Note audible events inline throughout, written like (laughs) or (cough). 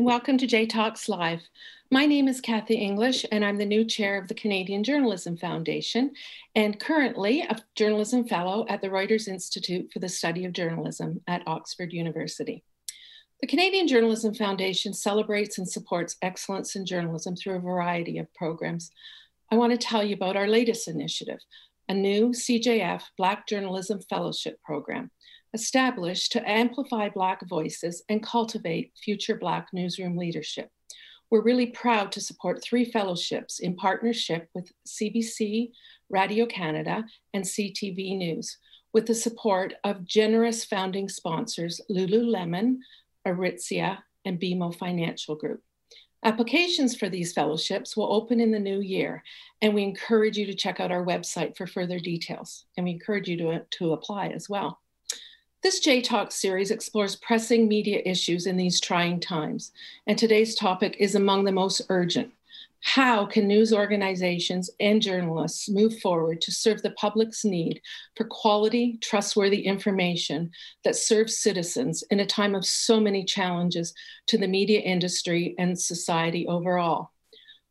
and welcome to J Talks Live. My name is Kathy English, and I'm the new chair of the Canadian Journalism Foundation, and currently a journalism fellow at the Reuters Institute for the Study of Journalism at Oxford University. The Canadian Journalism Foundation celebrates and supports excellence in journalism through a variety of programs. I want to tell you about our latest initiative, a new CJF Black Journalism Fellowship Program established to amplify Black voices and cultivate future Black newsroom leadership. We're really proud to support three fellowships in partnership with CBC, Radio Canada, and CTV News, with the support of generous founding sponsors Lululemon, Aritzia, and BMO Financial Group. Applications for these fellowships will open in the new year, and we encourage you to check out our website for further details, and we encourage you to, to apply as well. This J Talk series explores pressing media issues in these trying times, and today's topic is among the most urgent. How can news organizations and journalists move forward to serve the public's need for quality, trustworthy information that serves citizens in a time of so many challenges to the media industry and society overall?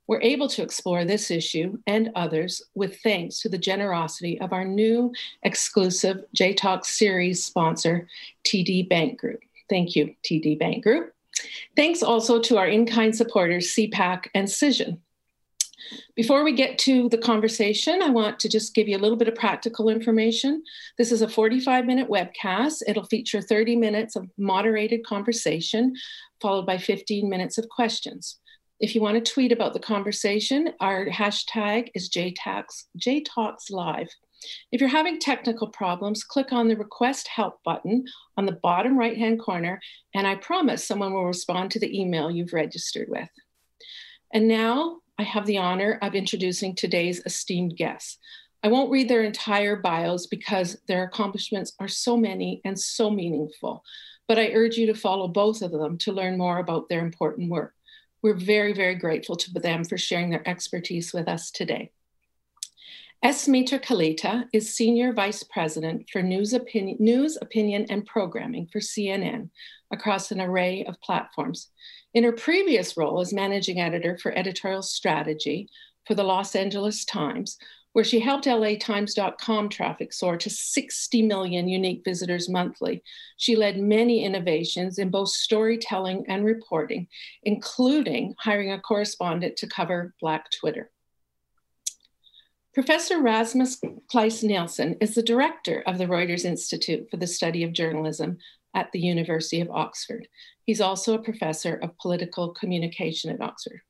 We're able to explore this issue and others with thanks to the generosity of our new exclusive J Talk series sponsor, TD Bank Group. Thank you, TD Bank Group. Thanks also to our in kind supporters, CPAC and Cision. Before we get to the conversation, I want to just give you a little bit of practical information. This is a 45 minute webcast. It'll feature 30 minutes of moderated conversation, followed by 15 minutes of questions. If you want to tweet about the conversation, our hashtag is JTalks. If you're having technical problems, click on the request help button on the bottom right hand corner, and I promise someone will respond to the email you've registered with. And now I have the honor of introducing today's esteemed guests. I won't read their entire bios because their accomplishments are so many and so meaningful, but I urge you to follow both of them to learn more about their important work. We're very, very grateful to them for sharing their expertise with us today. S. Mitra Kalita is Senior Vice President for News Opinion, News, Opinion, and Programming for CNN across an array of platforms. In her previous role as Managing Editor for Editorial Strategy for the Los Angeles Times, where she helped LATimes.com traffic soar to 60 million unique visitors monthly. She led many innovations in both storytelling and reporting, including hiring a correspondent to cover Black Twitter. Professor Rasmus Kleis Nielsen is the director of the Reuters Institute for the Study of Journalism at the University of Oxford. He's also a professor of political communication at Oxford.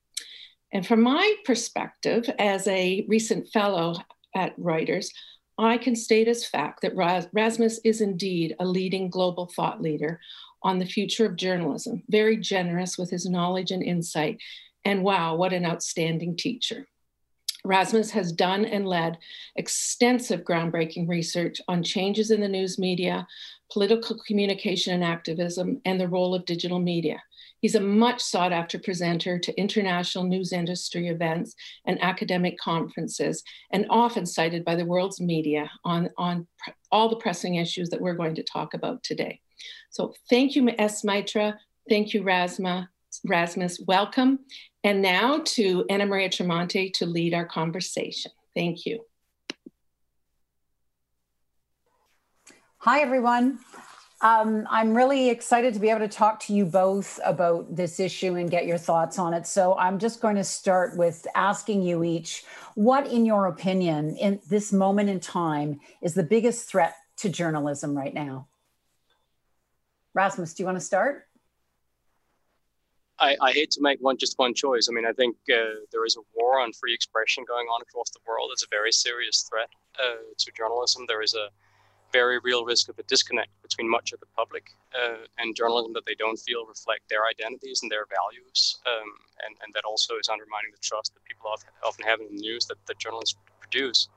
And from my perspective, as a recent fellow at Reuters, I can state as fact that Rasmus is indeed a leading global thought leader on the future of journalism, very generous with his knowledge and insight. And wow, what an outstanding teacher. Rasmus has done and led extensive groundbreaking research on changes in the news media, political communication and activism, and the role of digital media. He's a much sought after presenter to international news industry events and academic conferences, and often cited by the world's media on, on all the pressing issues that we're going to talk about today. So thank you, S. Mitra. Thank you, Rasma, Rasmus. Welcome. And now to Anna Maria Tremonti to lead our conversation. Thank you. Hi, everyone. Um, I'm really excited to be able to talk to you both about this issue and get your thoughts on it. So I'm just going to start with asking you each what, in your opinion, in this moment in time, is the biggest threat to journalism right now? Rasmus, do you want to start? I, I hate to make one just one choice. I mean, I think uh, there is a war on free expression going on across the world. It's a very serious threat uh, to journalism. There is a very real risk of a disconnect between much of the public uh, and journalism that they don't feel reflect their identities and their values, um, and, and that also is undermining the trust that people often have in the news that, that journalists produce.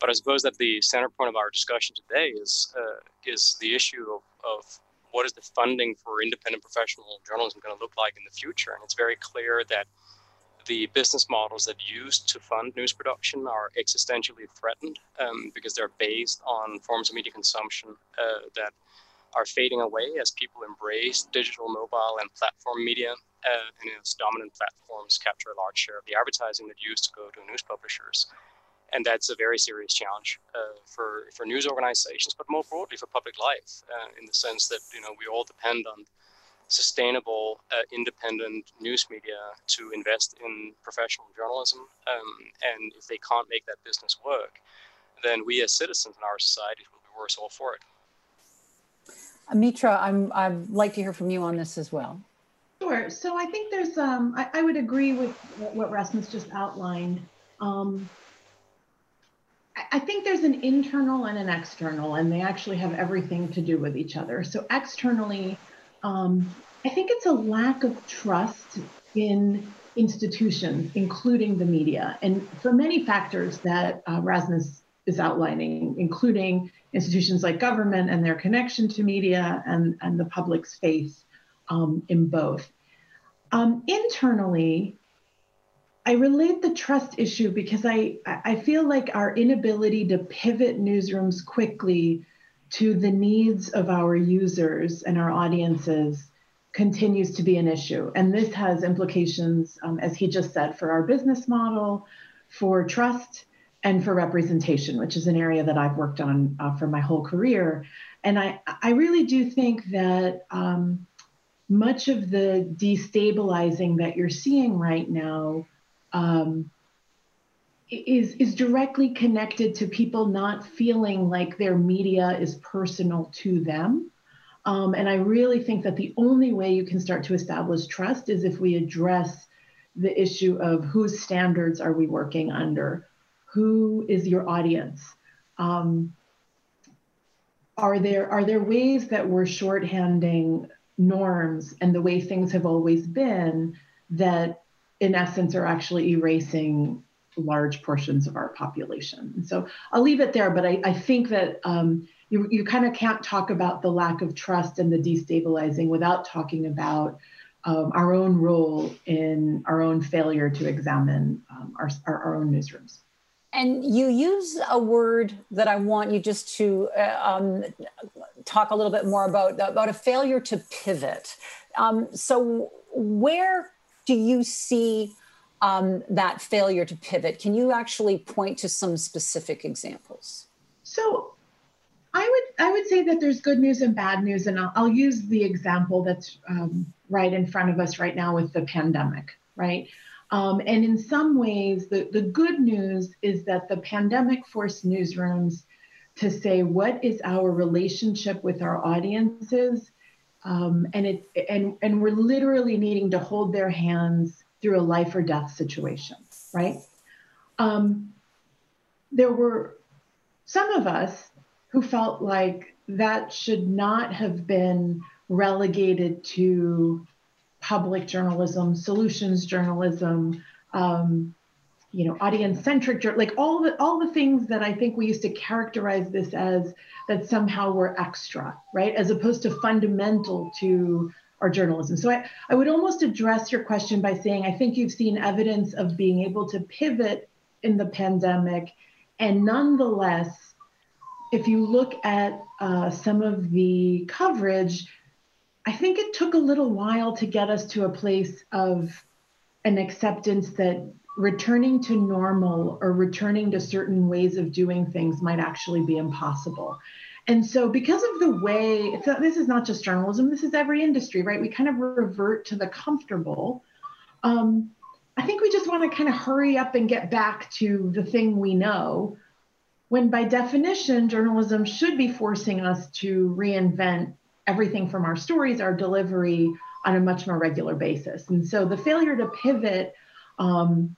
But I suppose that the center point of our discussion today is uh, is the issue of, of what is the funding for independent professional journalism going to look like in the future, and it's very clear that the business models that used to fund news production are existentially threatened um, because they're based on forms of media consumption uh, that are fading away as people embrace digital, mobile, and platform media uh, and as dominant platforms capture a large share of the advertising that used to go to news publishers. And that's a very serious challenge uh, for, for news organizations, but more broadly for public life, uh, in the sense that you know we all depend on sustainable, uh, independent news media to invest in professional journalism. Um, and if they can't make that business work, then we as citizens in our society will be worse off for it. Mitra, I'm, I'd like to hear from you on this as well. Sure. So I think there's, um, I, I would agree with what Rasmus just outlined. Um, I think there's an internal and an external, and they actually have everything to do with each other. So externally, um, I think it's a lack of trust in institutions, including the media, and for many factors that uh, Rasmus is outlining, including institutions like government and their connection to media and, and the public's faith um, in both. Um, internally, I relate the trust issue because I, I feel like our inability to pivot newsrooms quickly to the needs of our users and our audiences continues to be an issue. And this has implications, um, as he just said, for our business model, for trust, and for representation, which is an area that I've worked on uh, for my whole career. And I, I really do think that um, much of the destabilizing that you're seeing right now um, is, is directly connected to people not feeling like their media is personal to them. Um, and I really think that the only way you can start to establish trust is if we address the issue of whose standards are we working under who is your audience? Um, are there are there ways that we're shorthanding norms and the way things have always been that in essence are actually erasing large portions of our population so i'll leave it there but i, I think that um, you, you kind of can't talk about the lack of trust and the destabilizing without talking about um, our own role in our own failure to examine um, our, our, our own newsrooms and you use a word that I want you just to uh, um, talk a little bit more about about a failure to pivot. Um, so, where do you see um, that failure to pivot? Can you actually point to some specific examples? So, I would I would say that there's good news and bad news, and I'll, I'll use the example that's um, right in front of us right now with the pandemic, right? Um, and in some ways, the, the good news is that the pandemic forced newsrooms to say, what is our relationship with our audiences? Um, and it and and we're literally needing to hold their hands through a life or death situation, right? Um, there were some of us who felt like that should not have been relegated to public journalism, solutions journalism, um, you know, audience-centric, like all the all the things that I think we used to characterize this as that somehow were extra, right, as opposed to fundamental to our journalism. So I, I would almost address your question by saying I think you've seen evidence of being able to pivot in the pandemic, and nonetheless, if you look at uh, some of the coverage, I think it took a little while to get us to a place of an acceptance that returning to normal or returning to certain ways of doing things might actually be impossible. And so, because of the way, not, this is not just journalism, this is every industry, right? We kind of revert to the comfortable. Um, I think we just want to kind of hurry up and get back to the thing we know, when by definition, journalism should be forcing us to reinvent everything from our stories, our delivery on a much more regular basis. And so the failure to pivot, um,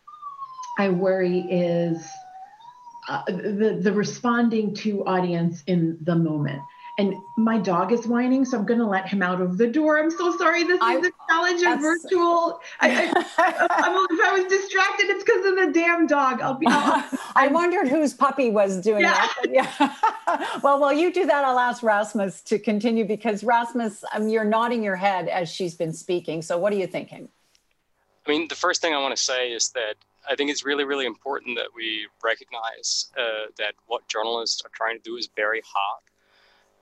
I worry, is uh, the, the responding to audience in the moment and my dog is whining, so I'm going to let him out of the door. I'm so sorry. This I, is the challenge of virtual. I, I, (laughs) if I was distracted, it's because of the damn dog. I'll be. (laughs) I'll, I wondered whose puppy was doing yeah. that. Yeah. (laughs) well, while you do that, I'll ask Rasmus to continue because Rasmus, um, you're nodding your head as she's been speaking. So, what are you thinking? I mean, the first thing I want to say is that I think it's really, really important that we recognize uh, that what journalists are trying to do is very hard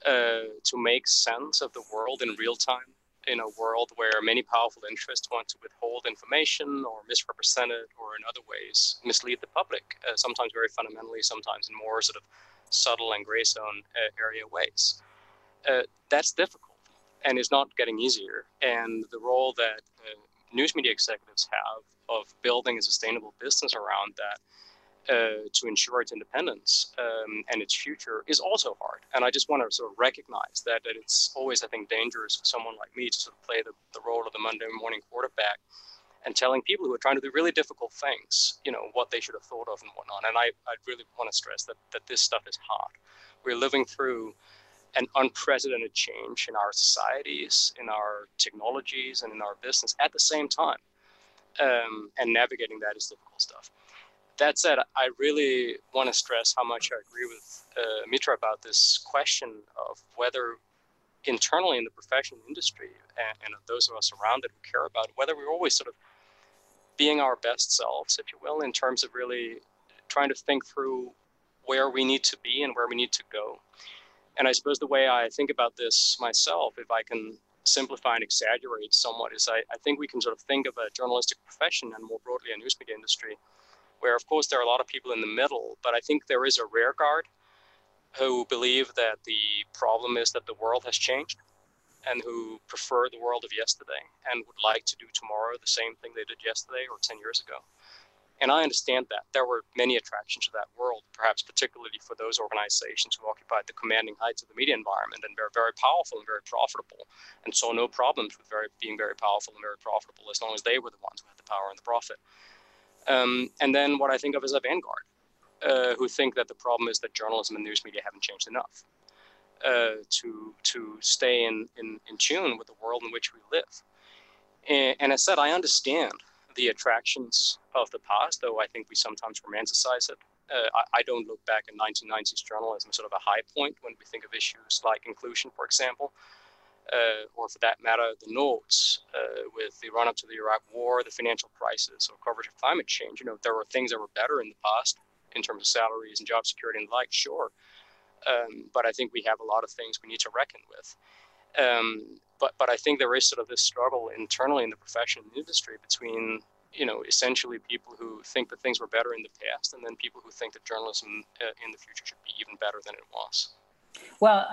uh, to make sense of the world in real time in a world where many powerful interests want to withhold information or misrepresent it or in other ways mislead the public, uh, sometimes very fundamentally, sometimes in more sort of subtle and gray zone uh, area ways. Uh, that's difficult and it's not getting easier. And the role that uh, news media executives have of building a sustainable business around that uh, to ensure its independence um, and its future is also hard. And I just want to sort of recognize that, that it's always, I think, dangerous for someone like me to sort of play the, the role of the Monday morning quarterback and telling people who are trying to do really difficult things, you know, what they should have thought of and whatnot. And I, I really want to stress that, that this stuff is hard. We're living through an unprecedented change in our societies, in our technologies, and in our business at the same time. Um, and navigating that is difficult stuff that said, I really want to stress how much I agree with uh, Mitra about this question of whether internally in the professional industry and, and those of us around it who care about it, whether we're always sort of being our best selves, if you will, in terms of really trying to think through where we need to be and where we need to go. And I suppose the way I think about this myself, if I can simplify and exaggerate somewhat, is I, I think we can sort of think of a journalistic profession and more broadly a news media industry where of course there are a lot of people in the middle, but I think there is a rear guard who believe that the problem is that the world has changed and who prefer the world of yesterday and would like to do tomorrow the same thing they did yesterday or 10 years ago. And I understand that. There were many attractions to that world, perhaps particularly for those organizations who occupied the commanding heights of the media environment and were very powerful and very profitable and saw no problems with very, being very powerful and very profitable as long as they were the ones who had the power and the profit. Um, and then what I think of as a vanguard, uh, who think that the problem is that journalism and news media haven't changed enough uh, to to stay in, in, in tune with the world in which we live. And, and as said, I understand the attractions of the past, though I think we sometimes romanticize it. Uh, I, I, don't look back at 1990s journalism as sort of a high point when we think of issues like inclusion, for example uh, or for that matter, the noughts uh, with the run up to the Iraq War, the financial crisis, or coverage of climate change. You know, there were things that were better in the past in terms of salaries and job security and the like, sure. Um, but I think we have a lot of things we need to reckon with. Um, but but I think there is sort of this struggle internally in the profession and industry between you know essentially people who think that things were better in the past and then people who think that journalism uh, in the future should be even better than it was. Well,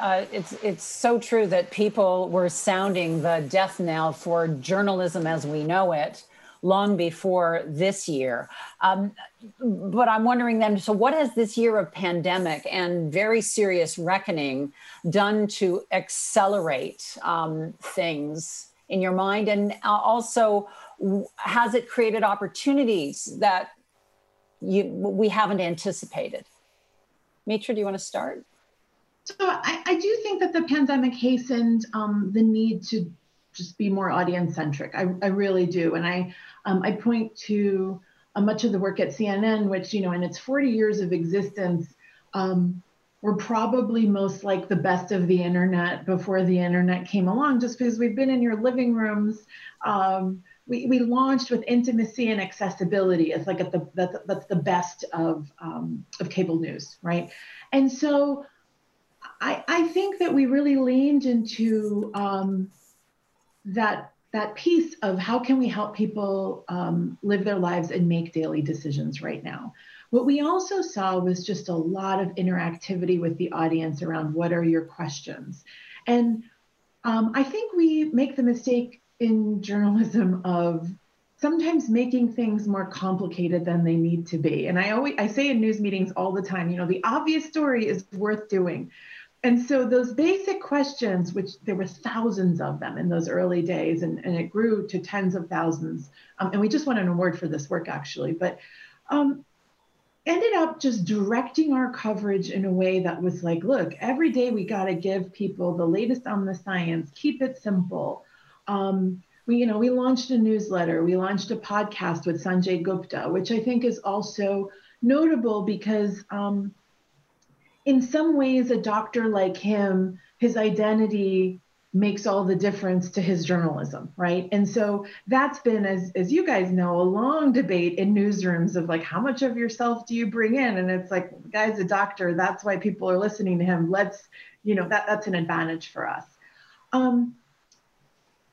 uh, it's it's so true that people were sounding the death knell for journalism as we know it long before this year. Um, but I'm wondering then, so what has this year of pandemic and very serious reckoning done to accelerate um, things in your mind? And uh, also, has it created opportunities that you, we haven't anticipated? Mitra, do you want to start? So I, I do think that the pandemic hastened um, the need to just be more audience centric. I, I really do. And I, um, I point to uh, much of the work at CNN, which, you know, in its 40 years of existence, um, we're probably most like the best of the internet before the internet came along, just because we've been in your living rooms. Um, we, we launched with intimacy and accessibility as like at the that's, that's the best of um, of cable news, right? And so I, I think that we really leaned into um, that that piece of how can we help people um, live their lives and make daily decisions right now. What we also saw was just a lot of interactivity with the audience around what are your questions. And um, I think we make the mistake in journalism of sometimes making things more complicated than they need to be. And I always I say in news meetings all the time, you know, the obvious story is worth doing and so those basic questions, which there were thousands of them in those early days, and, and it grew to tens of thousands. Um, and we just won an award for this work actually, but um, ended up just directing our coverage in a way that was like, look, every day we got to give people the latest on the science, keep it simple. Um, we, you know, we launched a newsletter, we launched a podcast with Sanjay Gupta, which I think is also notable because um, in some ways, a doctor like him, his identity makes all the difference to his journalism, right? And so that's been, as, as you guys know, a long debate in newsrooms of like, how much of yourself do you bring in? And it's like, guy's a doctor, that's why people are listening to him. Let's, you know, that, that's an advantage for us. Um,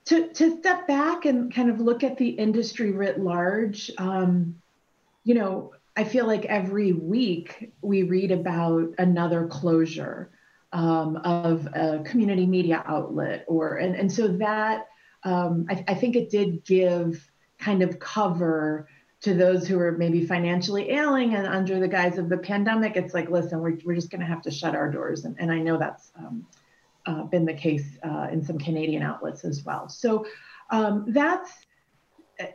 to, to step back and kind of look at the industry writ large, um, you know, I feel like every week we read about another closure um, of a community media outlet, or and, and so that um, I, I think it did give kind of cover to those who are maybe financially ailing and under the guise of the pandemic. It's like, listen, we're, we're just going to have to shut our doors, and, and I know that's um, uh, been the case uh, in some Canadian outlets as well. So um, that's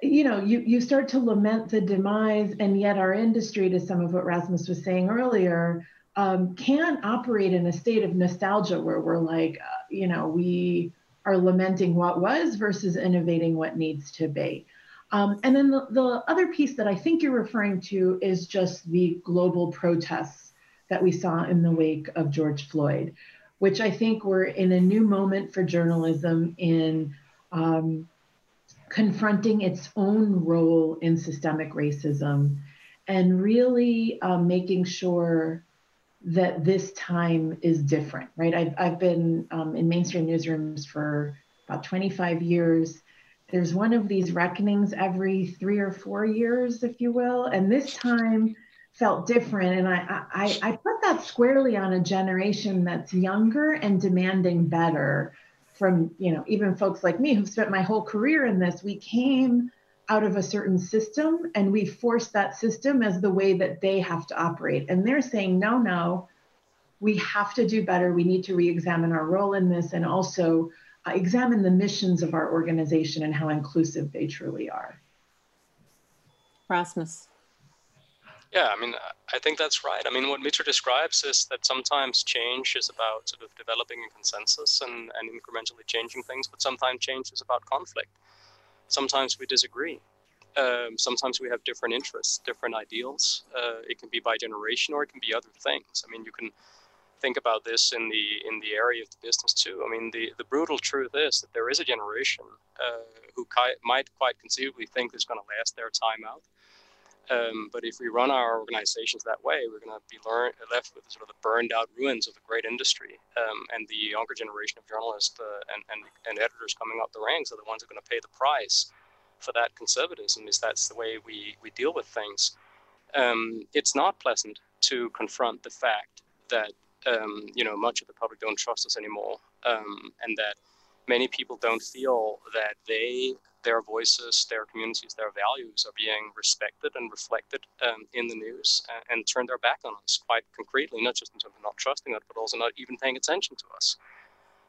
you know, you, you start to lament the demise, and yet our industry, to some of what Rasmus was saying earlier, um, can operate in a state of nostalgia where we're like, uh, you know, we are lamenting what was versus innovating what needs to be. Um, and then the, the other piece that I think you're referring to is just the global protests that we saw in the wake of George Floyd, which I think we're in a new moment for journalism in um, confronting its own role in systemic racism and really um, making sure that this time is different, right? I've, I've been um, in mainstream newsrooms for about 25 years. There's one of these reckonings every three or four years, if you will. And this time felt different. And I, I, I put that squarely on a generation that's younger and demanding better from you know even folks like me who've spent my whole career in this we came out of a certain system and we forced that system as the way that they have to operate. And they're saying no no we have to do better. We need to re-examine our role in this and also uh, examine the missions of our organization and how inclusive they truly are. Rasmus yeah, I mean, I think that's right. I mean, what Mitra describes is that sometimes change is about sort of developing a consensus and, and incrementally changing things, but sometimes change is about conflict. Sometimes we disagree. Um, sometimes we have different interests, different ideals. Uh, it can be by generation or it can be other things. I mean, you can think about this in the in the area of the business too. I mean, the, the brutal truth is that there is a generation uh, who ki- might quite conceivably think it's going to last their time out um, but if we run our organizations that way, we're going to be learn, left with sort of the burned out ruins of a great industry. Um, and the younger generation of journalists uh, and, and, and editors coming up the ranks are the ones who are going to pay the price for that conservatism, is that's the way we, we deal with things. Um, it's not pleasant to confront the fact that, um, you know, much of the public don't trust us anymore um, and that many people don't feel that they their voices, their communities, their values are being respected and reflected um, in the news and, turn their back on us quite concretely, not just in terms of not trusting us, but also not even paying attention to us,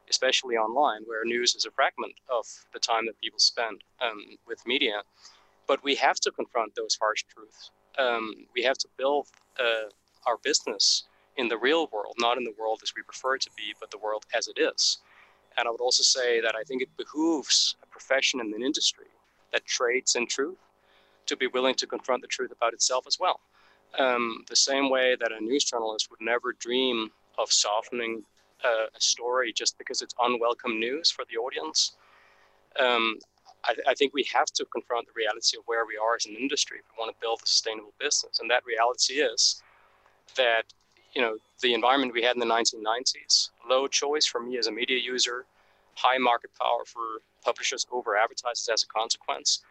especially online, where news is a fragment of the time that people spend um, with media. But we have to confront those harsh truths. Um, we have to build uh, our business in the real world, not in the world as we prefer it to be, but the world as it is. And I would also say that I think it behooves a profession and an industry that trades in truth to be willing to confront the truth about itself as well. Um, the same way that a news journalist would never dream of softening a story just because it's unwelcome news for the audience. Um, I, I, think we have to confront the reality of where we are as an industry if we want to build a sustainable business. And that reality is that you know, the environment we had in the 1990s, low choice for me as a media user, high market power for publishers over advertisers as a consequence,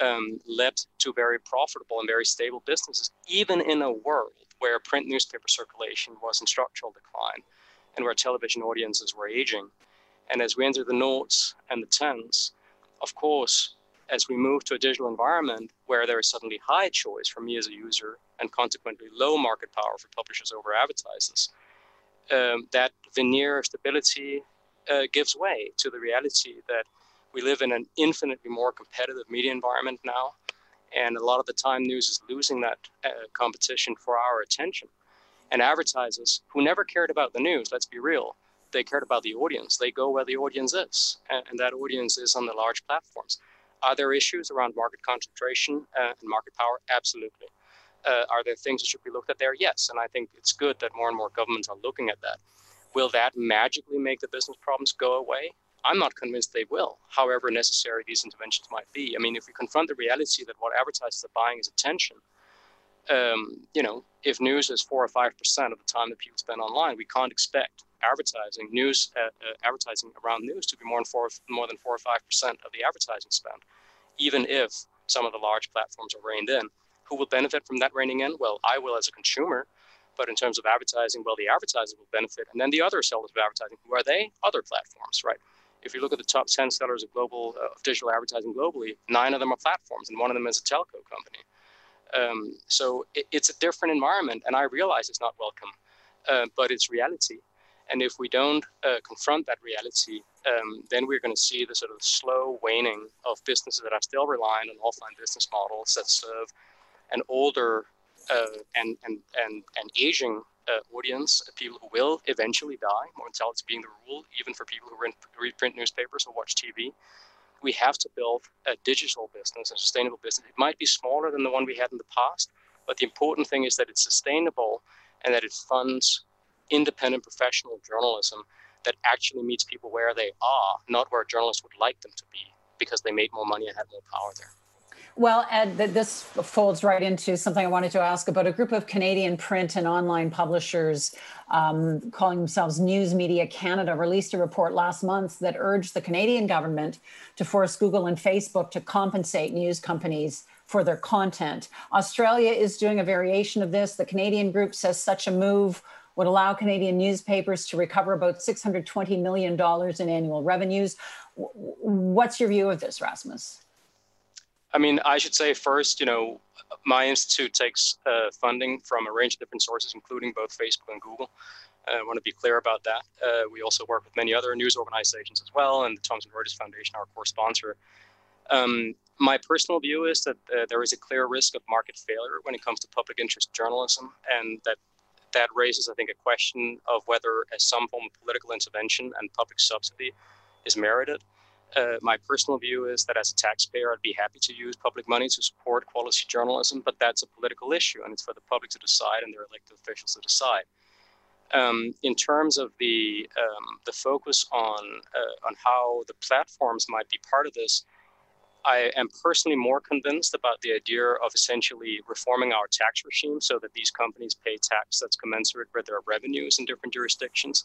um, led to very profitable and very stable businesses, even in a world where print newspaper circulation was in structural decline and where television audiences were aging. And as we enter the noughts and the tens, of course, as we move to a digital environment where there is suddenly high choice for me as a user and consequently low market power for publishers over advertisers, um, that veneer of stability uh, gives way to the reality that we live in an infinitely more competitive media environment now. And a lot of the time, news is losing that uh, competition for our attention. And advertisers who never cared about the news, let's be real, they cared about the audience. They go where the audience is, and, that audience is on the large platforms. Are there issues around market concentration uh, and market power? Absolutely. Uh, are there things that should be looked at there? Yes. And I think it's good that more and more governments are looking at that. Will that magically make the business problems go away? I'm not convinced they will, however necessary these interventions might be. I mean, if we confront the reality that what advertisers are buying is attention, um, you know, if news is four or five percent of the time that people spend online, we can't expect advertising news uh, uh, advertising around news to be more than four more than four or five percent of the advertising spend, even if some of the large platforms are reined in. Who will benefit from that reining in? Well, I will as a consumer, but in terms of advertising, well, the advertiser will benefit, and then the other sellers of advertising, who are they? Other platforms, right? If you look at the top 10 sellers of global uh, of digital advertising globally, nine of them are platforms, and one of them is a telco company. Um, so it, it's a different environment, and I realize it's not welcome, uh, but it's reality. And if we don't uh, confront that reality, um, then we're going to see the sort of slow waning of businesses that are still relying on offline business models that serve an older uh, and, and, and, and aging uh, audience, people who will eventually die, mortality being the rule, even for people who read print newspapers or watch TV we have to build a digital business, a sustainable business. It might be smaller than the one we had in the past, but the important thing is that it's sustainable and that it funds independent professional journalism that actually meets people where they are, not where journalists would like them to be because they made more money and had more power there. Well, Ed, this folds right into something I wanted to ask about a group of Canadian print and online publishers um, calling themselves News Media Canada released a report last month that urged the Canadian government to force Google and Facebook to compensate news companies for their content. Australia is doing a variation of this. The Canadian group says such a move would allow Canadian newspapers to recover about $620 million in annual revenues. What's your view of this, Rasmus? I mean, I should say first, you know, my institute takes uh, funding from a range of different sources, including both Facebook and Google. Uh, I want to be clear about that. Uh, we also work with many other news organizations as well, and the Thomson Reuters Foundation, our core sponsor. Um, my personal view is that uh, there is a clear risk of market failure when it comes to public interest journalism, and that that raises, I think, a question of whether some form of political intervention and public subsidy is merited. Uh, my personal view is that as a taxpayer, I'd be happy to use public money to support quality journalism, but that's a political issue, and it's for the public to decide and their elected officials to decide. Um, in terms of the um, the focus on uh, on how the platforms might be part of this, I am personally more convinced about the idea of essentially reforming our tax regime so that these companies pay tax that's commensurate with their revenues in different jurisdictions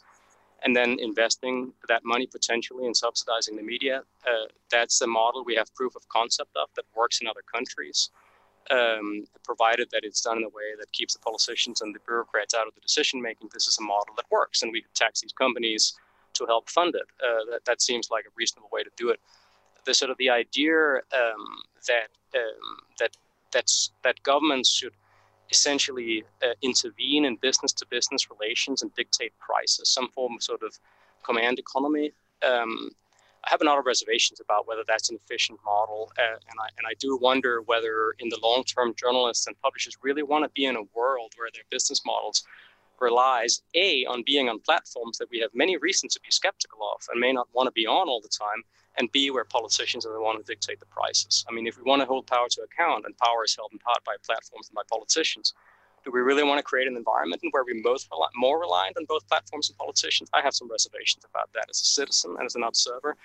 and then investing that money potentially in subsidizing the media. Uh, that's a model we have proof of concept of that works in other countries, um, provided that it's done in a way that keeps the politicians and the bureaucrats out of the decision making. This is a model that works, and we could tax these companies to help fund it. Uh, that, that seems like a reasonable way to do it. The sort of the idea um, that um, that that's that governments should essentially uh, intervene in business to business relations and dictate prices, some form of sort of command economy. Um, I have a lot of reservations about whether that's an efficient model, uh, and I and I do wonder whether, in the long term, journalists and publishers really want to be in a world where their business models relies a on being on platforms that we have many reasons to be skeptical of and may not want to be on all the time, and B, where politicians are the one who dictate the prices. I mean, if we want to hold power to account, and power is held in part by platforms and by politicians, do we really want to create an environment where we're both rel- more reliant on both platforms and politicians? I have some reservations about that as a citizen and as an observer,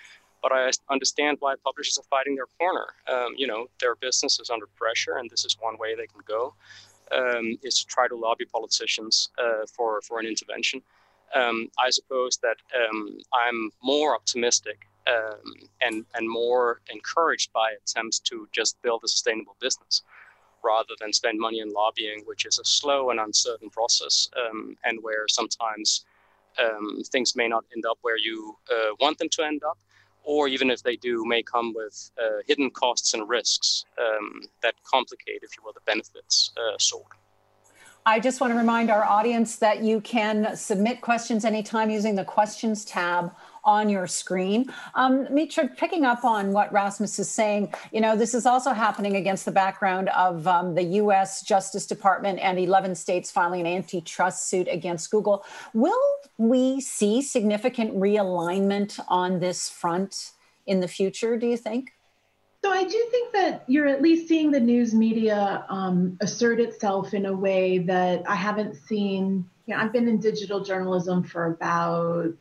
but I understand why publishers are fighting their corner. Um, you know, their business is under pressure, and this is one way they can go, um, is to try to lobby politicians uh, for, for an intervention. Um, I suppose that um, I'm more optimistic um, and and more encouraged by attempts to just build a sustainable business rather than spend money in lobbying, which is a slow and uncertain process, um, and where sometimes um, things may not end up where you uh, want them to end up, or even if they do, may come with uh, hidden costs and risks um, that complicate, if you will, the benefits uh, sought. I just want to remind our audience that you can submit questions anytime using the questions tab on your screen. Um, Mitra, picking up on what Rasmus is saying, you know, this is also happening against the background of um, the US Justice Department and 11 states filing an antitrust suit against Google. Will we see significant realignment on this front in the future, do you think? So I do think that you're at least seeing the news media um, assert itself in a way that I haven't seen. You know, I've been in digital journalism for about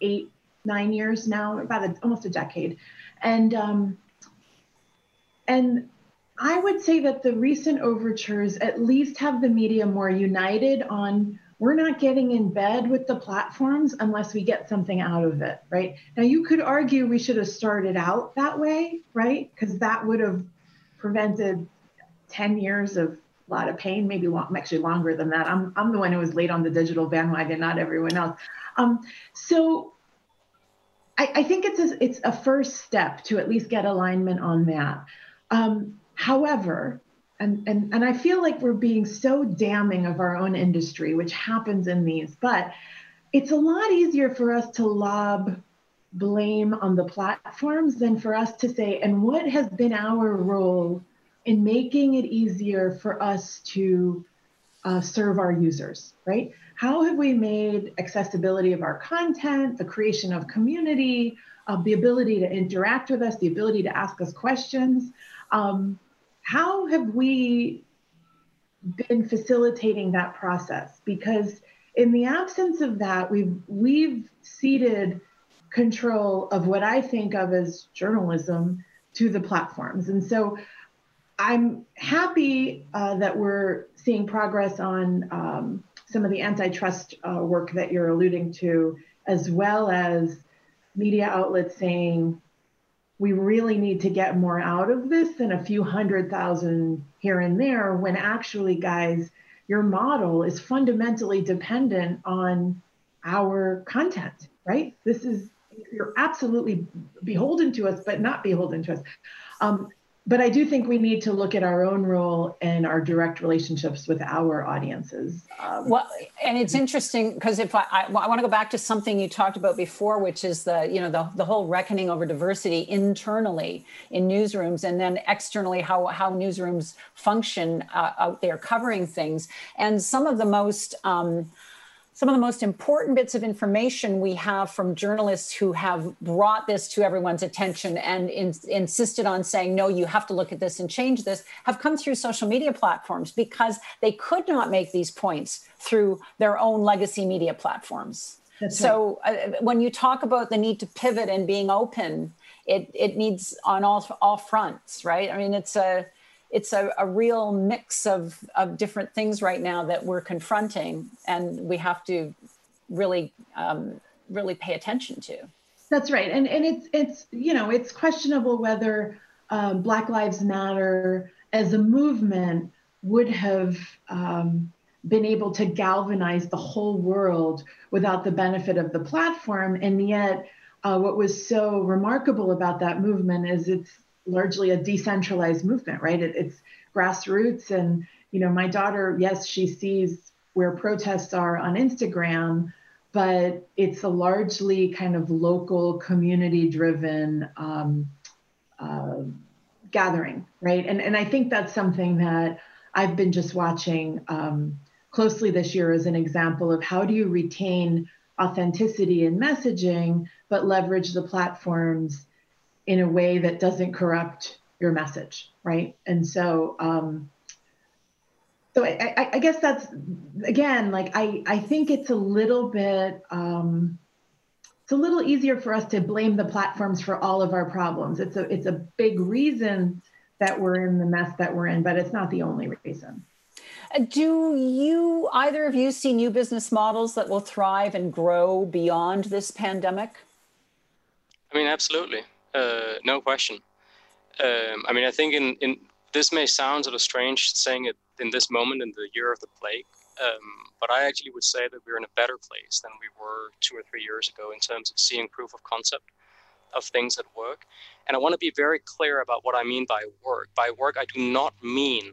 eight nine years now, about a, almost a decade, and um, and I would say that the recent overtures at least have the media more united on we're not getting in bed with the platforms unless we get something out of it, right? Now, you could argue we should have started out that way, right? Because that would have prevented 10 years of a lot of pain, maybe long, actually longer than that. I'm, I'm the one who was late on the digital bandwagon, not everyone else. Um, so I, I, think it's a, it's a first step to at least get alignment on that. Um, however, and, and, and I feel like we're being so damning of our own industry, which happens in these, but it's a lot easier for us to lob blame on the platforms than for us to say, and what has been our role in making it easier for us to uh, serve our users, right? How have we made accessibility of our content, the creation of community, uh, the ability to interact with us, the ability to ask us questions? Um, how have we been facilitating that process? Because in the absence of that, we've we've ceded control of what I think of as journalism to the platforms, and so I'm happy uh, that we're seeing progress on um, some of the antitrust uh, work that you're alluding to, as well as media outlets saying we really need to get more out of this than a few hundred thousand here and there when actually guys your model is fundamentally dependent on our content right? This is you're absolutely beholden to us but not beholden to us. Um, but I do think we need to look at our own role and our direct relationships with our audiences. Um, well, and it's interesting because if I, I, I want to go back to something you talked about before, which is the you know the, the whole reckoning over diversity internally in newsrooms, and then externally how how newsrooms function uh, out there covering things, and some of the most um, some of the most important bits of information we have from journalists who have brought this to everyone's attention and in, insisted on saying, no, you have to look at this and change this, have come through social media platforms because they could not make these points through their own legacy media platforms. That's so right. uh, when you talk about the need to pivot and being open, it, it needs on all, all fronts, right? I mean, it's a, it's a, a real mix of, of different things right now that we're confronting and we have to really um, really pay attention to. That's right. And and it's it's you know it's questionable whether um, black lives matter as a movement would have um, been able to galvanize the whole world without the benefit of the platform. And yet uh, what was so remarkable about that movement is it's largely a decentralized movement, right? It, it's grassroots. And, you know, my daughter, yes, she sees where protests are on Instagram, but it's a largely kind of local, community driven um, uh, gathering, right? And, and I think that's something that I've been just watching um, closely this year as an example of how do you retain authenticity in messaging, but leverage the platforms in a way that doesn't corrupt your message, right? And so, um, so I, I, I guess that's again, like I, I think it's a little bit, um, it's a little easier for us to blame the platforms for all of our problems. It's a, it's a big reason that we're in the mess that we're in, but it's not the only reason. Uh, do you, either of you, see new business models that will thrive and grow beyond this pandemic? I mean, absolutely. Uh, no question. Um, I mean, I think in, in this may sound sort of strange saying it in this moment in the year of the plague, um, but I actually would say that we're in a better place than we were two or three years ago in terms of seeing proof of concept of things that work. And I want to be very clear about what I mean by work. By work, I do not mean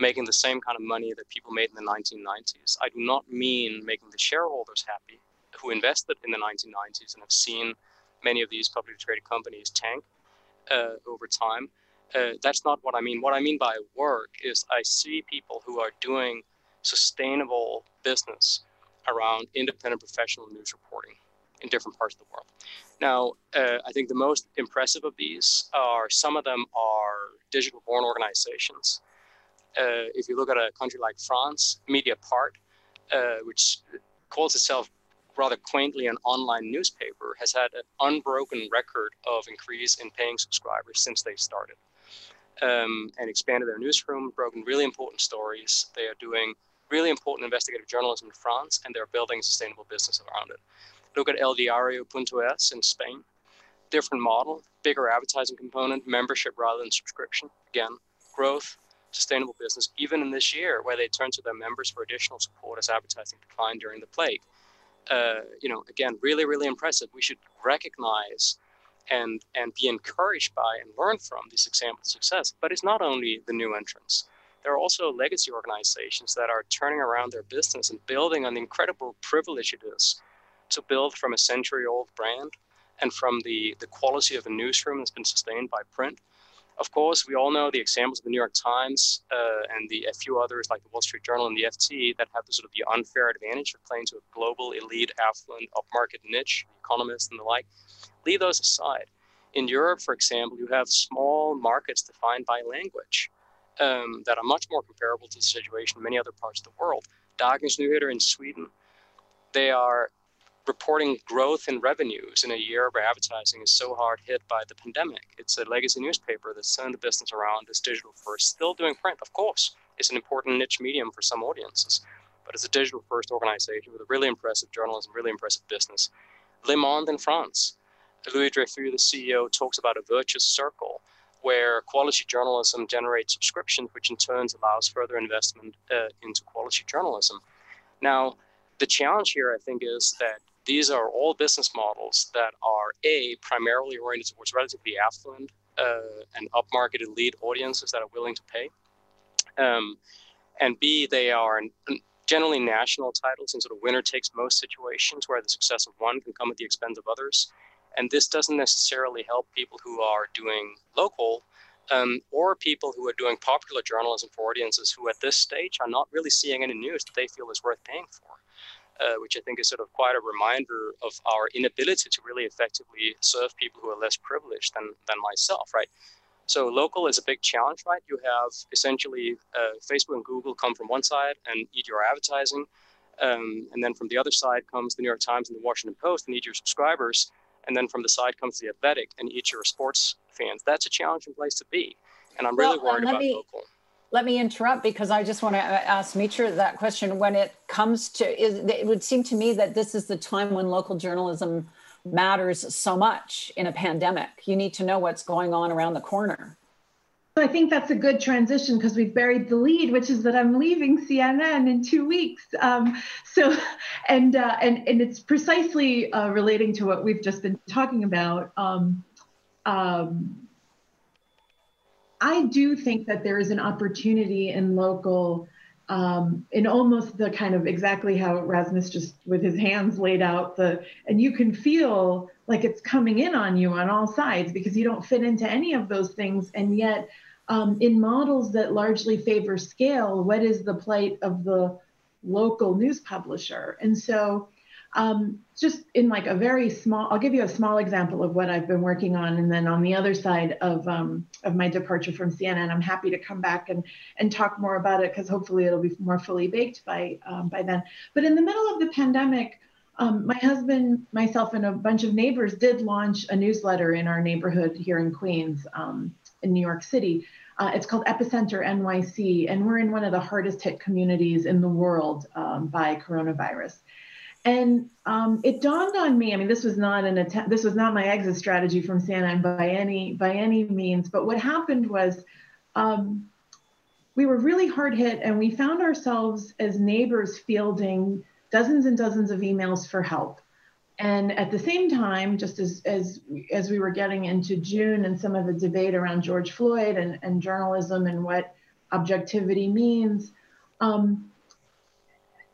making the same kind of money that people made in the 1990s. I do not mean making the shareholders happy who invested in the 1990s and have seen many of these publicly traded companies tank uh, over time. Uh, that's not what I mean. What I mean by work is I see people who are doing sustainable business around independent professional news reporting in different parts of the world. Now, uh, I think the most impressive of these are some of them are digital born organizations. Uh, if you look at a country like France, Mediapart, uh, which calls itself rather quaintly an online newspaper, has had an unbroken record of increase in paying subscribers since they started. Um, and expanded their newsroom, broken really important stories. They are doing really important investigative journalism in France, and they're building a sustainable business around it. Look at eldiario.es in Spain. Different model, bigger advertising component, membership rather than subscription. Again, growth, sustainable business, even in this year where they turn to their members for additional support as advertising declined during the plague. Uh, you know, again, really, really impressive. We should recognize and and be encouraged by and learn from these examples of success. But it's not only the new entrants. There are also legacy organizations that are turning around their business and building on the incredible privilege it is to build from a century-old brand and from the, the quality of a newsroom that's been sustained by print of course, we all know the examples of the New York Times uh, and the a few others like the Wall Street Journal and the FT that have the sort of the unfair advantage of playing to a global, elite, affluent, upmarket niche, economists and the like. Leave those aside. In Europe, for example, you have small markets defined by language um, that are much more comparable to the situation in many other parts of the world. Dagens Nyheter in Sweden, they are reporting growth in revenues in a year where advertising is so hard hit by the pandemic. It's a legacy newspaper that's turned the business around, is digital first, still doing print, of course. It's an important niche medium for some audiences, but it's a digital first organization with a really impressive journalism, really impressive business. Le Monde in France. Louis Dreyfus, the CEO, talks about a virtuous circle where quality journalism generates subscriptions, which in turn allows further investment uh, into quality journalism. Now, the challenge here, I think, is that these are all business models that are a primarily oriented towards relatively affluent uh, and upmarket elite audiences that are willing to pay, um, and b they are generally national titles in sort of winner takes most situations where the success of one can come at the expense of others, and this doesn't necessarily help people who are doing local. Um, or people who are doing popular journalism for audiences who at this stage are not really seeing any news that they feel is worth paying for uh, which I think is sort of quite a reminder of our inability to really effectively serve people who are less privileged than, than myself, right? So local is a big challenge, right? You have essentially uh, Facebook and Google come from one side and eat your advertising. Um, and then from the other side comes the New York Times and the Washington Post and eat your subscribers. And then from the side comes the Athletic and eat your sports fans. That's a challenging place to be. And I'm really well, worried about me, local let me interrupt because I just want to ask Mitra that question. When it comes to, it would seem to me that this is the time when local journalism matters so much in a pandemic. You need to know what's going on around the corner. I think that's a good transition because we've buried the lead, which is that I'm leaving CNN in two weeks. Um, so, and uh, and and it's precisely uh, relating to what we've just been talking about. Um, um, I do think that there is an opportunity in local, um, in almost the kind of exactly how Rasmus just with his hands laid out the, and you can feel like it's coming in on you on all sides because you don't fit into any of those things. And yet, um, in models that largely favor scale, what is the plight of the local news publisher? And so um, just in like a very small, I'll give you a small example of what I've been working on. And then on the other side of, um, of my departure from CNN, and I'm happy to come back and, and talk more about it because hopefully it'll be more fully baked by, um, by then. But in the middle of the pandemic, um, my husband, myself, and a bunch of neighbors did launch a newsletter in our neighborhood here in Queens, um, in New York City. Uh, it's called Epicenter NYC, and we're in one of the hardest hit communities in the world um, by coronavirus. And um, it dawned on me. I mean, this was not an attempt. This was not my exit strategy from CNN by any by any means. But what happened was, um, we were really hard hit, and we found ourselves as neighbors fielding dozens and dozens of emails for help. And at the same time, just as as as we were getting into June and some of the debate around George Floyd and, and journalism and what objectivity means, um,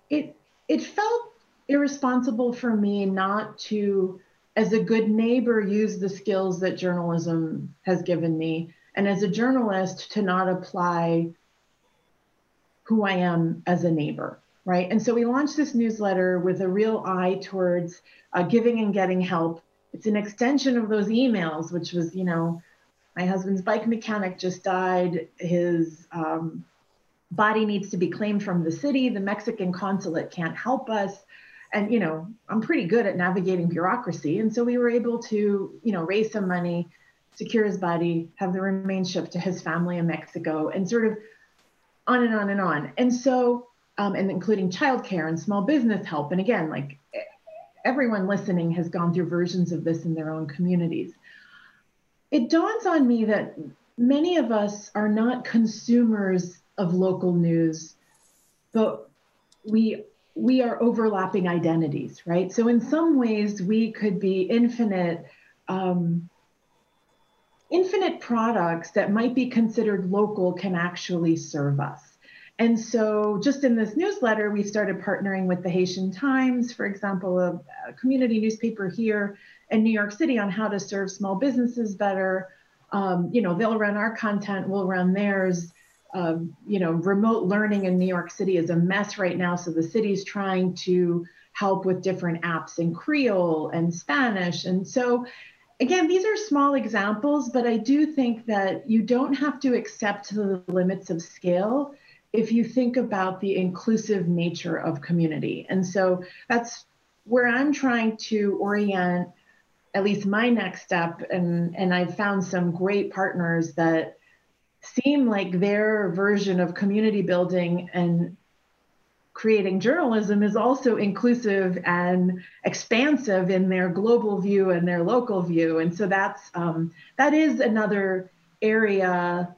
it it felt irresponsible for me not to, as a good neighbor, use the skills that journalism has given me, and as a journalist, to not apply who I am as a neighbor, right? And so we launched this newsletter with a real eye towards uh, giving and getting help. It's an extension of those emails, which was, you know, my husband's bike mechanic just died. His um, body needs to be claimed from the city. The Mexican consulate can't help us and you know i'm pretty good at navigating bureaucracy and so we were able to you know raise some money secure his body have the remains shipped to his family in mexico and sort of on and on and on and so um, and including childcare and small business help. And again, like everyone listening has gone through versions of this in their own communities. It dawns on me that many of us are not consumers of local news, but we we are overlapping identities, right? So in some ways, we could be infinite, um, infinite products that might be considered local can actually serve us. And so, just in this newsletter, we started partnering with the Haitian Times, for example, a, community newspaper here in New York City, on how to serve small businesses better. Um, you know, they'll run our content, we'll run theirs um, you know, remote learning in New York City is a mess right now. So the city's trying to help with different apps in Creole and Spanish. And so, again, these are small examples, but I do think that you don't have to accept the limits of scale if you think about the inclusive nature of community. And so that's where I'm trying to orient at least my next step. And, and I've found some great partners that seem like their version of community building and creating journalism is also inclusive and expansive in their global view and their local view. And so that's um, that is another area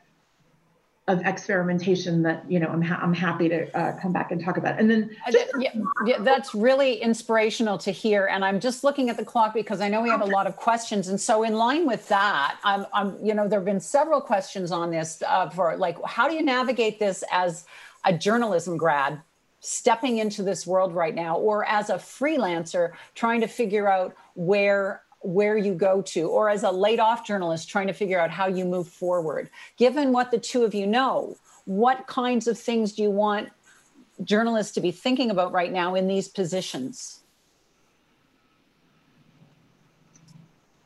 of experimentation that you know I'm, ha- I'm happy to uh, come back and talk about. And then uh, yeah, yeah, that's really inspirational to hear. And i'm just looking at the clock because i know we have a lot of questions. And so in line with that i'm, I'm you know there have been several questions on this uh, for like how do you navigate this as a journalism grad stepping into this world right now or as a freelancer trying to figure out where where you go to, or as a laid off journalist trying to figure out how you move forward. Given what the two of you know, what kinds of things do you want journalists to be thinking about right now in these positions?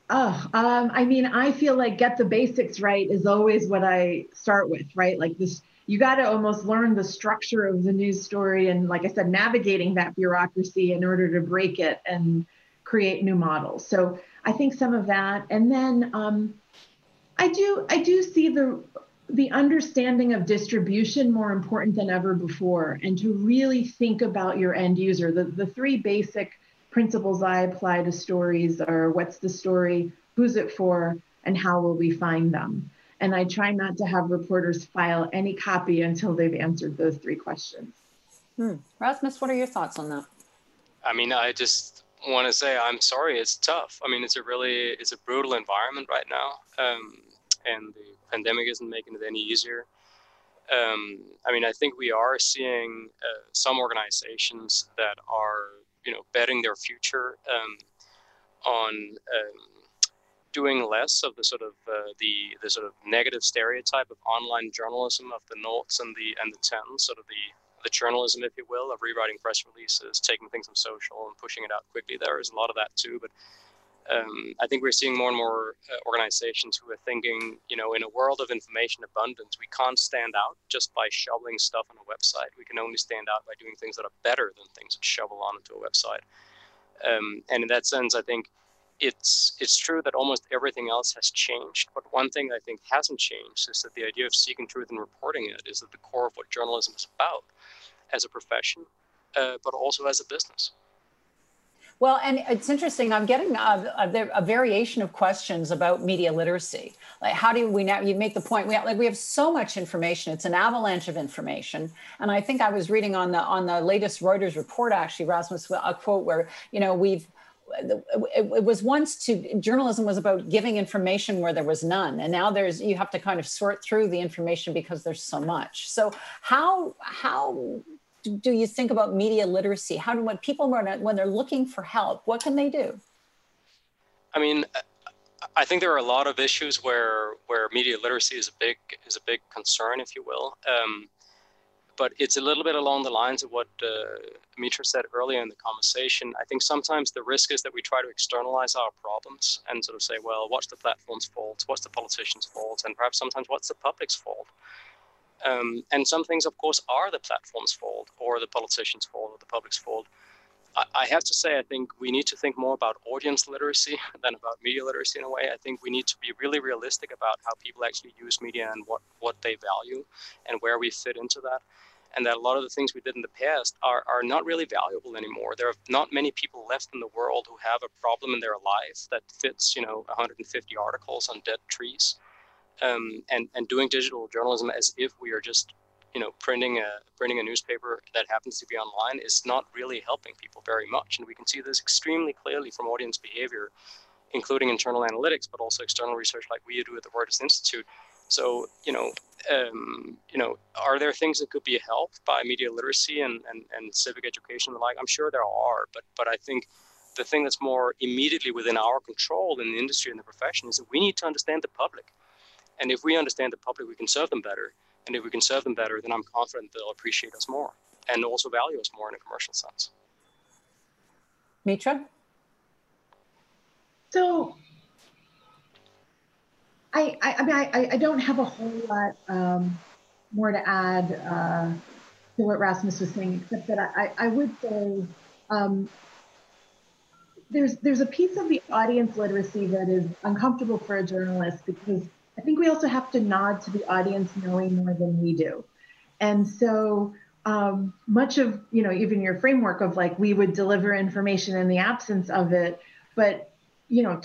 Oh, um, I mean, I feel like get the basics right is always what I start with, right? Like this, you got to almost learn the structure of the news story and, like I said, navigating that bureaucracy in order to break it and create new models. So I think some of that, and then um, I do I do see the the understanding of distribution more important than ever before, and to really think about your end user. The the three basic principles I apply to stories are what's the story, who's it for, and how will we find them. And I try not to have reporters file any copy until they've answered those three questions. Hmm. Rasmus, what are your thoughts on that? I mean, I just want to say I'm sorry. It's tough. I mean, it's a really it's a brutal environment right now, um, and the pandemic isn't making it any easier. Um, I mean, I think we are seeing uh, some organizations that are you know betting their future um, on um, doing less of the sort of uh, the the sort of negative stereotype of online journalism of the noughts and the and the tens, sort of the the journalism, if you will, of rewriting press releases, taking things from social and pushing it out quickly. There is a lot of that too, but um, I think we're seeing more and more uh, organizations who are thinking, you know, in a world of information abundance, we can't stand out just by shoveling stuff on a website. We can only stand out by doing things that are better than things that shovel onto a website. Um, and in that sense, I think it's it's true that almost everything else has changed. But one thing I think hasn't changed is that the idea of seeking truth and reporting it is at the core of what journalism is about as a profession, uh, but also as a business. Well, and it's interesting. I'm getting a, a, a, variation of questions about media literacy. Like, how do we now? You make the point. We have, like we have so much information. It's an avalanche of information. And I think I was reading on the on the latest Reuters report, actually, Rasmus, a quote where you know we've it, was once to journalism was about giving information where there was none and now there's you have to kind of sort through the information because there's so much so how how do you think about media literacy? How do when people are when they're looking for help, what can they do? I mean, I think there are a lot of issues where where media literacy is a big is a big concern, if you will. Um, but it's a little bit along the lines of what uh, Mitra said earlier in the conversation. I think sometimes the risk is that we try to externalize our problems and sort of say, well, what's the platform's fault? What's the politician's fault? And perhaps sometimes what's the public's fault? Um, and some things, of course, are the platform's fault or the politician's fault or the public's fault. I, I have to say, I think we need to think more about audience literacy (laughs) than about media literacy in a way. I think we need to be really realistic about how people actually use media and what, what they value and where we fit into that. And that a lot of the things we did in the past are, are not really valuable anymore. There are not many people left in the world who have a problem in their life that fits, you know, 150 articles on dead trees. Um, and, and doing digital journalism as if we are just, you know, printing a, printing a newspaper that happens to be online is not really helping people very much. And we can see this extremely clearly from audience behavior, including internal analytics, but also external research like we do at the Reuters Institute so, you know, um, you know, are there things that could be helped by media literacy and, and, and civic education and the like? I'm sure there are, but but I think the thing that's more immediately within our control in the industry and the profession is that we need to understand the public. And if we understand the public, we can serve them better. And if we can serve them better, then I'm confident they'll appreciate us more and also value us more in a commercial sense. Mitra? So I, I, I mean, I, I don't have a whole lot um, more to add uh, to what Rasmus was saying, except that I, I would say um, there's there's a piece of the audience literacy that is uncomfortable for a journalist because I think we also have to nod to the audience knowing more than we do, and so um, much of you know even your framework of like we would deliver information in the absence of it, but you know,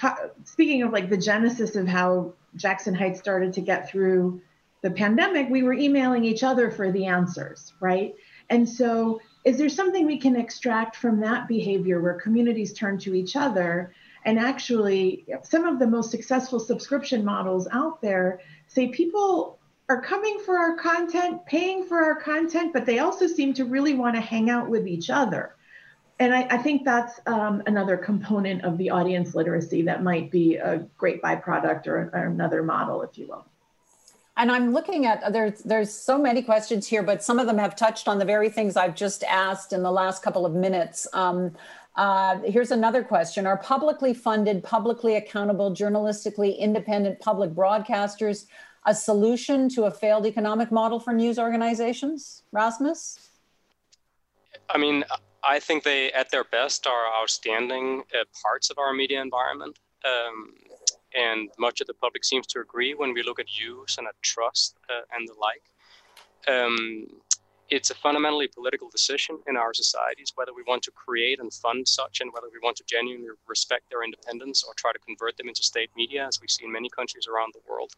speaking of like the genesis of how Jackson Heights started to get through the pandemic, we were emailing each other for the answers, right? And so, is there something we can extract from that behavior where communities turn to each other? And actually, some of the most successful subscription models out there say people are coming for our content, paying for our content, but they also seem to really want to hang out with each other and I, I, think that's um, another component of the audience literacy that might be a great byproduct or, or, another model, if you will. And I'm looking at there's there's so many questions here, but some of them have touched on the very things I've just asked in the last couple of minutes. Um, uh, here's another question: Are publicly funded, publicly accountable, journalistically independent public broadcasters a solution to a failed economic model for news organizations? Rasmus. I mean, I think they, at their best, are outstanding parts of our media environment. Um, and much of the public seems to agree when we look at use and at trust uh, and the like. Um, it's a fundamentally political decision in our societies whether we want to create and fund such and whether we want to genuinely respect their independence or try to convert them into state media, as we see in many countries around the world.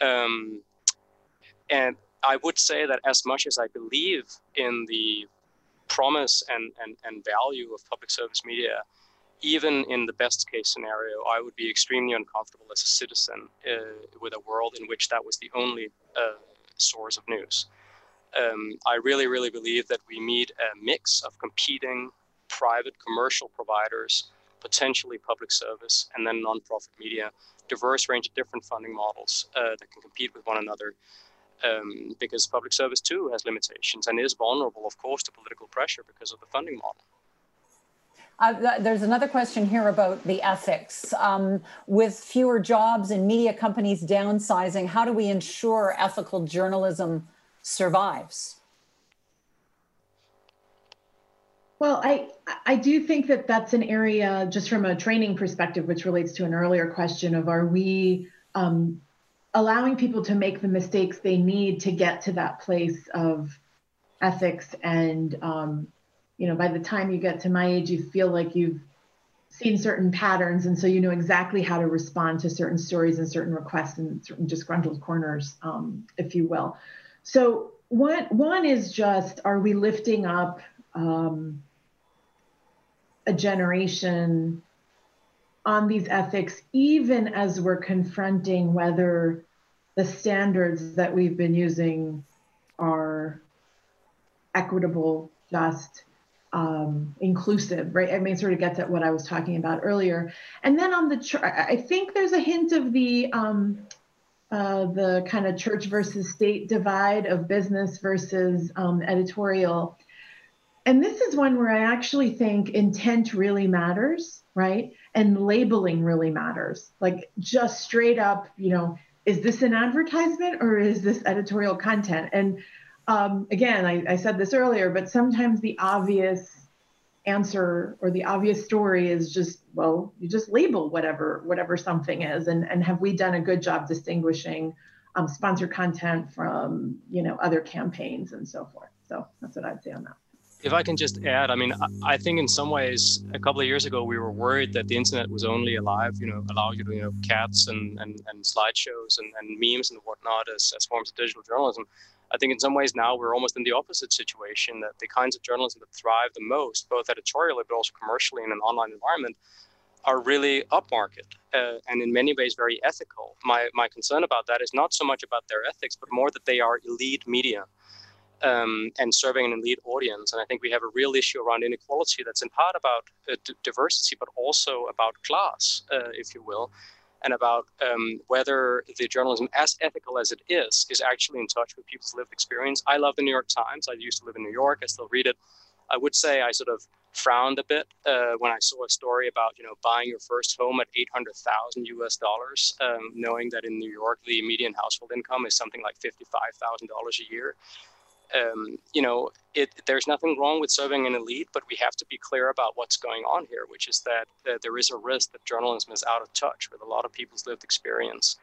Um, and I would say that as much as I believe in the promise and, and, and value of public service media, even in the best case scenario, I would be extremely uncomfortable as a citizen uh, with a world in which that was the only uh, source of news. Um, I really, really believe that we need a mix of competing private commercial providers, potentially public service, and then nonprofit media, diverse range of different funding models uh, that can compete with one another um, because public service too has limitations and is vulnerable, of course, to political pressure because of the funding model. Uh, there's another question here about the ethics. Um, with fewer jobs and media companies downsizing, how do we ensure ethical journalism survives? Well, I I do think that that's an area just from a training perspective, which relates to an earlier question of are we um, allowing people to make the mistakes they need to get to that place of ethics and um, you know by the time you get to my age you feel like you've seen certain patterns and so you know exactly how to respond to certain stories and certain requests and certain disgruntled corners um, if you will. So one one is just are we lifting up um, a generation on these ethics, even as we're confronting whether the standards that we've been using are equitable, just, um, inclusive, right? I mean, sort of gets at what I was talking about earlier. And then on the, I think there's a hint of the, um, uh, the kind of church versus state divide of business versus um, editorial. And this is one where I actually think intent really matters, right? And labeling really matters like just straight up you know is this an advertisement or is this editorial content and um, again I, I said this earlier but sometimes the obvious answer or the obvious story is just well you just label whatever whatever something is and and have we done a good job distinguishing um, sponsored content from you know other campaigns and so forth. So that's what I'd say on that. If I can just add, I mean, I think in some ways, a couple of years ago, we were worried that the internet was only alive, you know, allow you to, you know, cats and, and, and slideshows and, and memes and whatnot as, as forms of digital journalism. I think in some ways now we're almost in the opposite situation that the kinds of journalism that thrive the most, both editorially but also commercially in an online environment, are really upmarket uh, and in many ways very ethical. My, my concern about that is not so much about their ethics, but more that they are elite media um, and serving an elite audience. And I think we have a real issue around inequality that's in part about uh, d- diversity, but also about class, uh, if you will, and about um, whether the journalism, as ethical as it is, is actually in touch with people's lived experience. I love the New York Times. I used to live in New York. I still read it. I would say I sort of frowned a bit uh, when I saw a story about you know buying your first home at 800,000 US dollars, um, knowing that in New York the median household income is something like $55,000 a year um, you know, it, there's nothing wrong with serving an elite, but we have to be clear about what's going on here, which is that uh, there is a risk that journalism is out of touch with a lot of people's lived experience.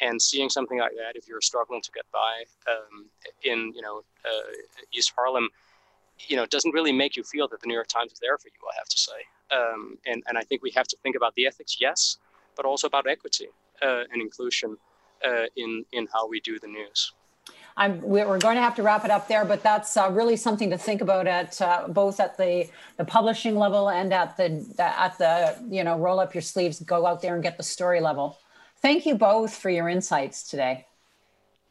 And seeing something like that, if you're struggling to get by um, in, you know, uh, East Harlem, you know, doesn't really make you feel that the New York Times is there for you. I have to say, um, and and I think we have to think about the ethics, yes, but also about equity uh, and inclusion uh, in in how we do the news. I'm, we're going to have to wrap it up there, but that's uh, really something to think about at uh, both at the, the publishing level and at the, at the, you know, roll up your sleeves, go out there and get the story level. Thank you both for your insights today.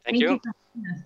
Thank, Thank you. you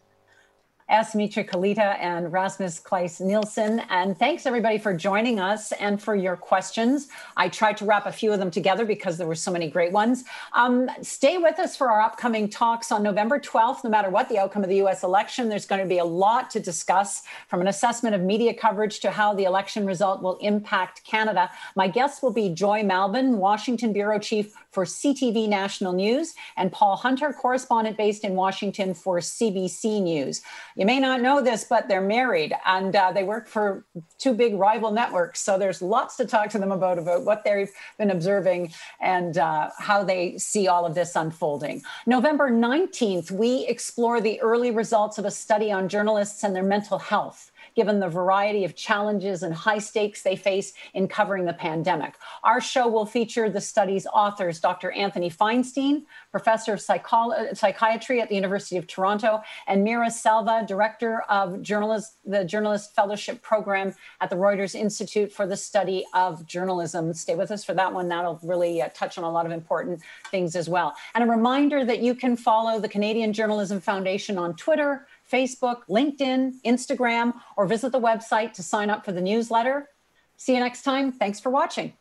S. Mitra Kalita and Rasmus Kleis Nielsen. And thanks everybody for joining us and for your questions. I tried to wrap a few of them together because there were so many great ones. Um, stay with us for our upcoming talks on November 12th. No matter what the outcome of the US election, there's going to be a lot to discuss from an assessment of media coverage to how the election result will impact Canada. My guests will be Joy Malbon, Washington Bureau Chief for CTV National News, and Paul Hunter, correspondent based in Washington for CBC News. You may not know this, but they're married and uh, they work for two big rival networks. So there's lots to talk to them about, about what they've been observing and uh, how they see all of this unfolding. November 19th, we explore the early results of a study on journalists and their mental health given the variety of challenges and high stakes they face in covering the pandemic. Our show will feature the study's authors, Dr. Anthony Feinstein, professor of psycholo- psychiatry at the University of Toronto, and Meera Selva, director of journalist, the Journalist Fellowship Program at the Reuters Institute for the Study of Journalism. Stay with us for that one. That'll really uh, touch on a lot of important things as well. And a reminder that you can follow the Canadian Journalism Foundation on Twitter, Facebook, LinkedIn, Instagram, or visit the website to sign up for the newsletter. See you next time. Thanks for watching.